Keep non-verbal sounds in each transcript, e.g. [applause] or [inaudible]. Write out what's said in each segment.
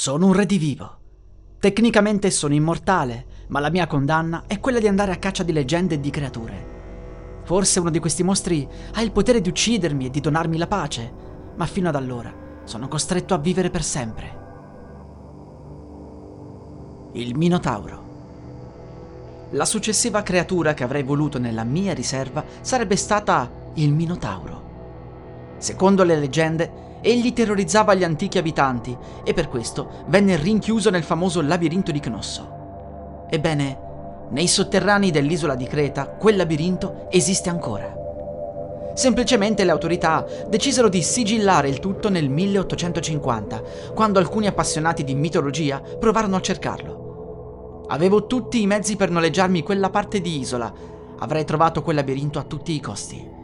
Sono un redivivo. Tecnicamente sono immortale, ma la mia condanna è quella di andare a caccia di leggende e di creature. Forse uno di questi mostri ha il potere di uccidermi e di donarmi la pace, ma fino ad allora sono costretto a vivere per sempre. Il Minotauro. La successiva creatura che avrei voluto nella mia riserva sarebbe stata il Minotauro. Secondo le leggende, egli terrorizzava gli antichi abitanti e per questo venne rinchiuso nel famoso labirinto di Cnosso. Ebbene, nei sotterranei dell'isola di Creta quel labirinto esiste ancora. Semplicemente le autorità decisero di sigillare il tutto nel 1850, quando alcuni appassionati di mitologia provarono a cercarlo. Avevo tutti i mezzi per noleggiarmi quella parte di isola, avrei trovato quel labirinto a tutti i costi.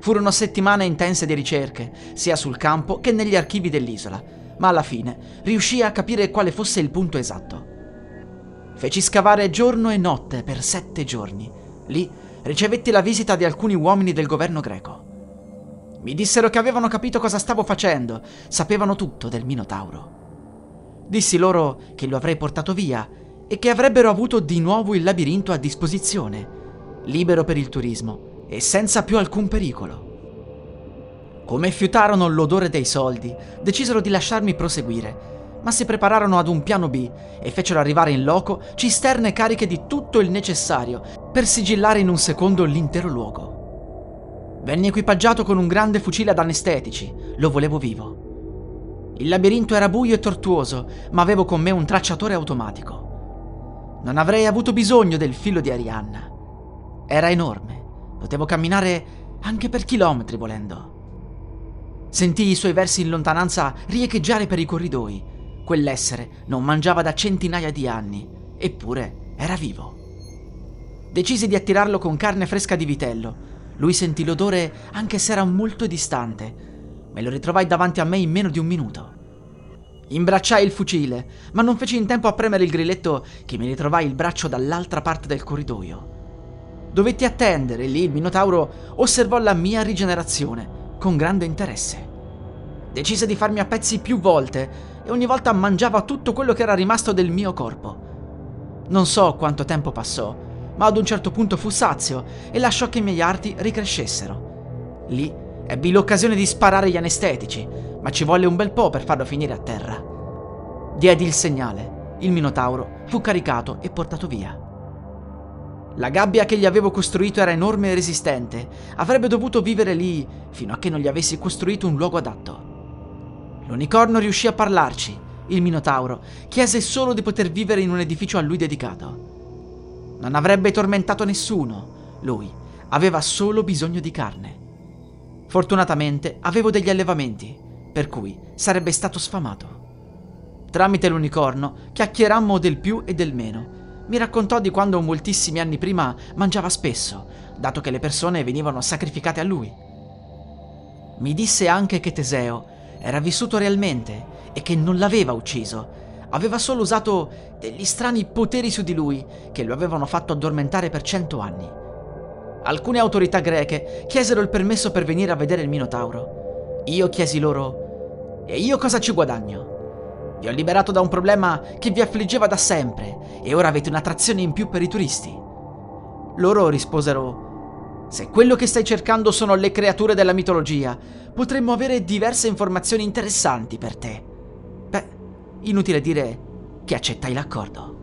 Furono settimane intense di ricerche, sia sul campo che negli archivi dell'isola, ma alla fine riuscii a capire quale fosse il punto esatto. Feci scavare giorno e notte per sette giorni. Lì ricevetti la visita di alcuni uomini del governo greco. Mi dissero che avevano capito cosa stavo facendo, sapevano tutto del Minotauro. Dissi loro che lo avrei portato via e che avrebbero avuto di nuovo il labirinto a disposizione, libero per il turismo e senza più alcun pericolo. Come fiutarono l'odore dei soldi, decisero di lasciarmi proseguire, ma si prepararono ad un piano B e fecero arrivare in loco cisterne cariche di tutto il necessario per sigillare in un secondo l'intero luogo. Venni equipaggiato con un grande fucile ad anestetici, lo volevo vivo. Il labirinto era buio e tortuoso, ma avevo con me un tracciatore automatico. Non avrei avuto bisogno del filo di Arianna. Era enorme Potevo camminare anche per chilometri volendo. Sentii i suoi versi in lontananza riecheggiare per i corridoi. Quell'essere non mangiava da centinaia di anni, eppure era vivo. Decisi di attirarlo con carne fresca di vitello. Lui sentì l'odore anche se era molto distante. Me lo ritrovai davanti a me in meno di un minuto. Imbracciai il fucile, ma non feci in tempo a premere il grilletto che mi ritrovai il braccio dall'altra parte del corridoio. Dovetti attendere, lì il Minotauro osservò la mia rigenerazione con grande interesse. Decise di farmi a pezzi più volte e ogni volta mangiava tutto quello che era rimasto del mio corpo. Non so quanto tempo passò, ma ad un certo punto fu sazio e lasciò che i miei arti ricrescessero. Lì ebbi l'occasione di sparare gli anestetici, ma ci volle un bel po' per farlo finire a terra. Diedi il segnale, il Minotauro fu caricato e portato via. La gabbia che gli avevo costruito era enorme e resistente. Avrebbe dovuto vivere lì fino a che non gli avessi costruito un luogo adatto. L'unicorno riuscì a parlarci. Il Minotauro chiese solo di poter vivere in un edificio a lui dedicato. Non avrebbe tormentato nessuno. Lui aveva solo bisogno di carne. Fortunatamente avevo degli allevamenti, per cui sarebbe stato sfamato. Tramite l'unicorno chiacchierammo del più e del meno mi raccontò di quando moltissimi anni prima mangiava spesso, dato che le persone venivano sacrificate a lui. Mi disse anche che Teseo era vissuto realmente e che non l'aveva ucciso, aveva solo usato degli strani poteri su di lui che lo avevano fatto addormentare per cento anni. Alcune autorità greche chiesero il permesso per venire a vedere il Minotauro. Io chiesi loro: E io cosa ci guadagno? Vi ho liberato da un problema che vi affliggeva da sempre e ora avete un'attrazione in più per i turisti. Loro risposero: Se quello che stai cercando sono le creature della mitologia, potremmo avere diverse informazioni interessanti per te. Beh, inutile dire che accettai l'accordo.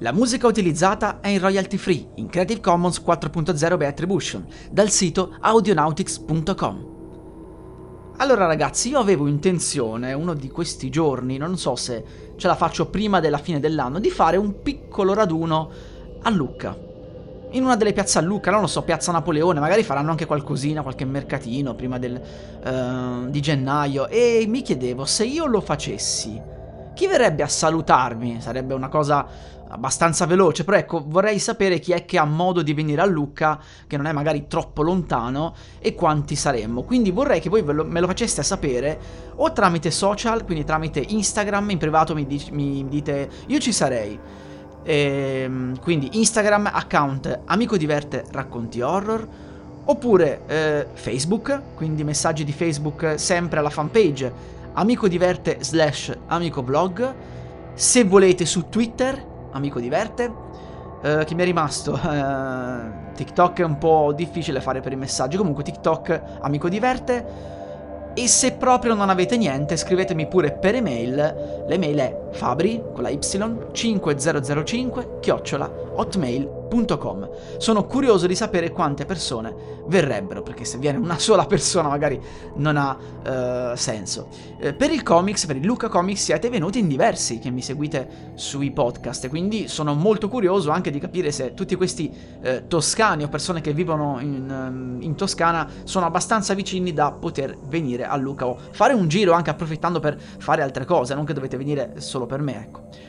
La musica utilizzata è in royalty free in Creative Commons 4.0 by Attribution dal sito audionautics.com. Allora ragazzi, io avevo intenzione uno di questi giorni, non so se ce la faccio prima della fine dell'anno, di fare un piccolo raduno a Lucca. in una delle piazze a Lucca, non lo so, piazza Napoleone, magari faranno anche qualcosina, qualche mercatino prima del, uh, di gennaio e mi chiedevo se io lo facessi, chi verrebbe a salutarmi? Sarebbe una cosa abbastanza veloce, però ecco, vorrei sapere chi è che ha modo di venire a Lucca, che non è magari troppo lontano, e quanti saremmo. Quindi vorrei che voi lo, me lo faceste sapere, o tramite social, quindi tramite Instagram, in privato mi, dic- mi dite io ci sarei. E, ehm, quindi Instagram account Amico Diverte Racconti Horror oppure eh, Facebook, quindi messaggi di Facebook sempre alla fanpage Amico Diverte slash Amico Blog. Se volete su Twitter, Amico Diverte. Uh, che mi è rimasto? Uh, [laughs] TikTok è un po' difficile fare per i messaggi. Comunque, TikTok, Amico Diverte. E se proprio non avete niente, scrivetemi pure per email. L'email è fabri con la y 5005 chiocciola hotmail.com. Sono curioso di sapere quante persone verrebbero, perché se viene una sola persona magari non ha uh, senso. Eh, per il comics, per il Luca Comics, siete venuti in diversi che mi seguite sui podcast, quindi sono molto curioso anche di capire se tutti questi eh, toscani o persone che vivono in, um, in Toscana sono abbastanza vicini da poter venire a Luca o fare un giro anche approfittando per fare altre cose, non che dovete venire solo per me, ecco.